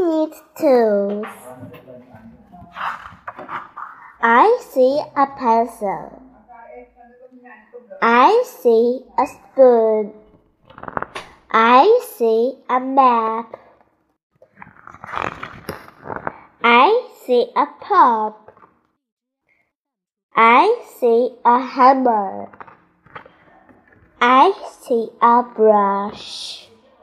Need tools. I see a pencil. I see a spoon. I see a map. I see a pop. I see a hammer. I see a brush.